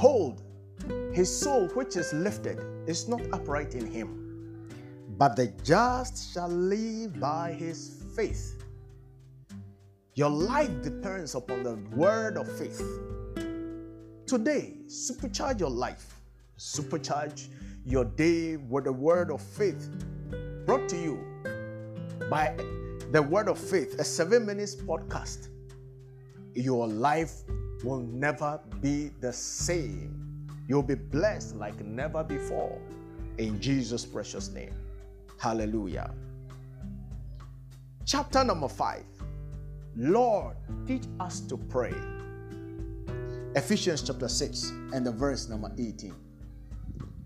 Behold, his soul which is lifted is not upright in him, but the just shall live by his faith. Your life depends upon the word of faith. Today, supercharge your life, supercharge your day with the word of faith brought to you by the word of faith, a seven minutes podcast. Your life will never be the same. You'll be blessed like never before. In Jesus' precious name. Hallelujah. Chapter number five Lord, teach us to pray. Ephesians chapter 6 and the verse number 18.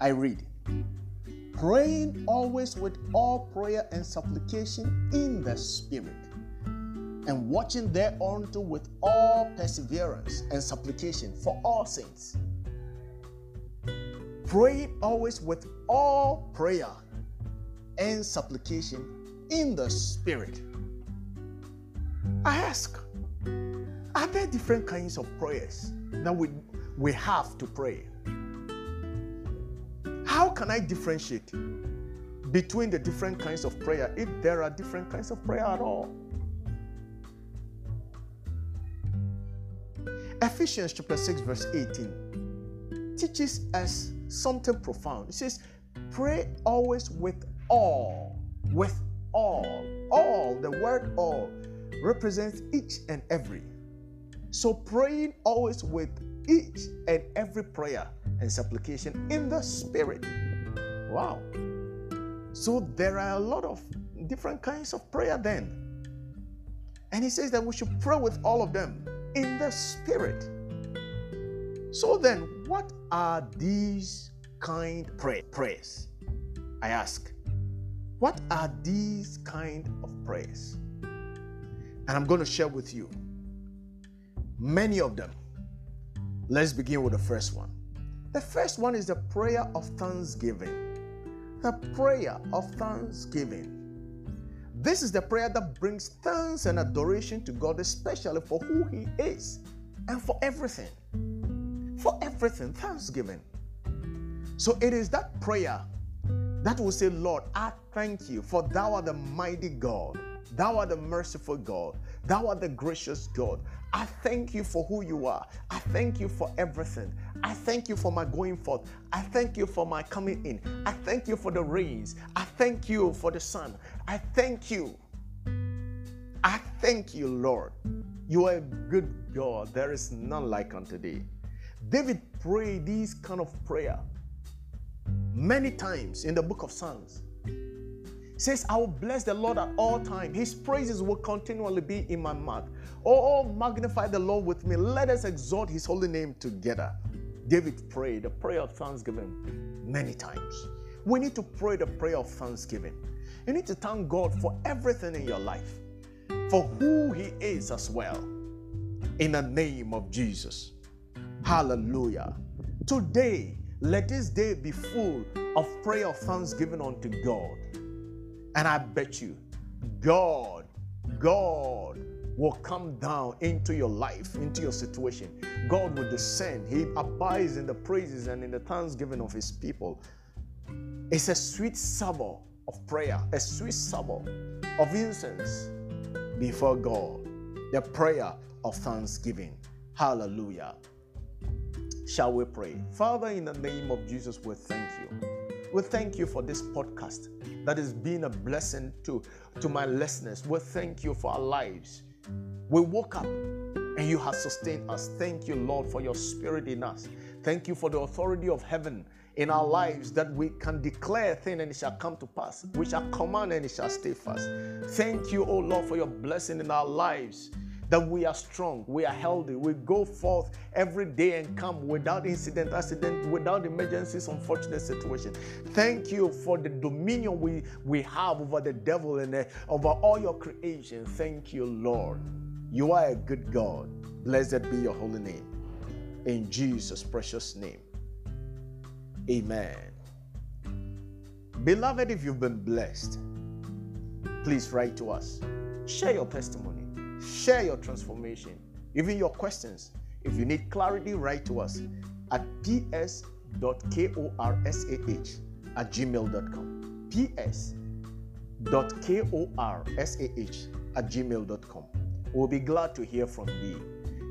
I read, praying always with all prayer and supplication in the Spirit, and watching thereunto with all perseverance and supplication for all saints. Pray always with all prayer and supplication in the Spirit. I ask, are there different kinds of prayers that we, we have to pray? How can I differentiate between the different kinds of prayer if there are different kinds of prayer at all? Ephesians chapter 6, verse 18 teaches us something profound. It says, Pray always with all. With all. All, the word all, represents each and every. So praying always with each and every prayer and supplication in the Spirit. Wow. So there are a lot of different kinds of prayer then. And he says that we should pray with all of them in the Spirit. So then, what are these kind pray- prayers? I ask. What are these kind of prayers? And I'm going to share with you many of them. Let's begin with the first one. The first one is the prayer of thanksgiving. The prayer of thanksgiving. This is the prayer that brings thanks and adoration to God, especially for who He is and for everything. For everything, thanksgiving. So it is that prayer that will say, Lord, I thank you for thou art the mighty God. Thou art the merciful God. Thou art the gracious God. I thank you for who you are. I thank you for everything. I thank you for my going forth. I thank you for my coming in. I thank you for the rains. I thank you for the sun. I thank you. I thank you, Lord. You are a good God. There is none like unto thee. David prayed this kind of prayer many times in the book of Psalms. Says, I will bless the Lord at all times. His praises will continually be in my mouth. Oh, oh, magnify the Lord with me. Let us exalt his holy name together. David prayed the prayer of thanksgiving many times. We need to pray the prayer of thanksgiving. You need to thank God for everything in your life, for who He is as well. In the name of Jesus. Hallelujah. Today, let this day be full of prayer of thanksgiving unto God. And I bet you, God, God will come down into your life, into your situation. God will descend. He abides in the praises and in the thanksgiving of His people. It's a sweet savor of prayer, a sweet savor of incense before God, the prayer of thanksgiving. Hallelujah. Shall we pray? Father, in the name of Jesus, we thank you. We thank you for this podcast that has been a blessing to, to my listeners. We thank you for our lives. We woke up and you have sustained us. Thank you, Lord, for your spirit in us. Thank you for the authority of heaven in our lives that we can declare a thing and it shall come to pass. We shall command and it shall stay fast. Thank you, O Lord, for your blessing in our lives that we are strong, we are healthy, we go forth every day and come without incident, accident, without emergencies, unfortunate situation. Thank you for the dominion we, we have over the devil and uh, over all your creation. Thank you, Lord. You are a good God. Blessed be your holy name. In Jesus' precious name. Amen. Beloved, if you've been blessed, please write to us. Share your testimony Share your transformation, even your questions. If you need clarity, write to us. at ps.korsah at gmail.com. ps.korsah at gmail.com. We'll be glad to hear from you.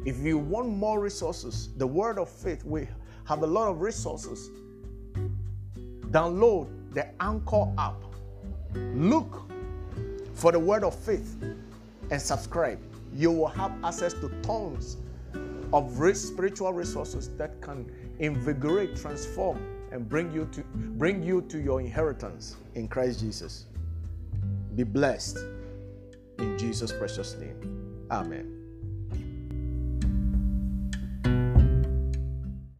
If you want more resources, the Word of Faith, we have a lot of resources. Download the Anchor app. Look for the Word of Faith and subscribe. You will have access to tons of spiritual resources that can invigorate, transform, and bring you to bring you to your inheritance in Christ Jesus. Be blessed in Jesus' precious name. Amen.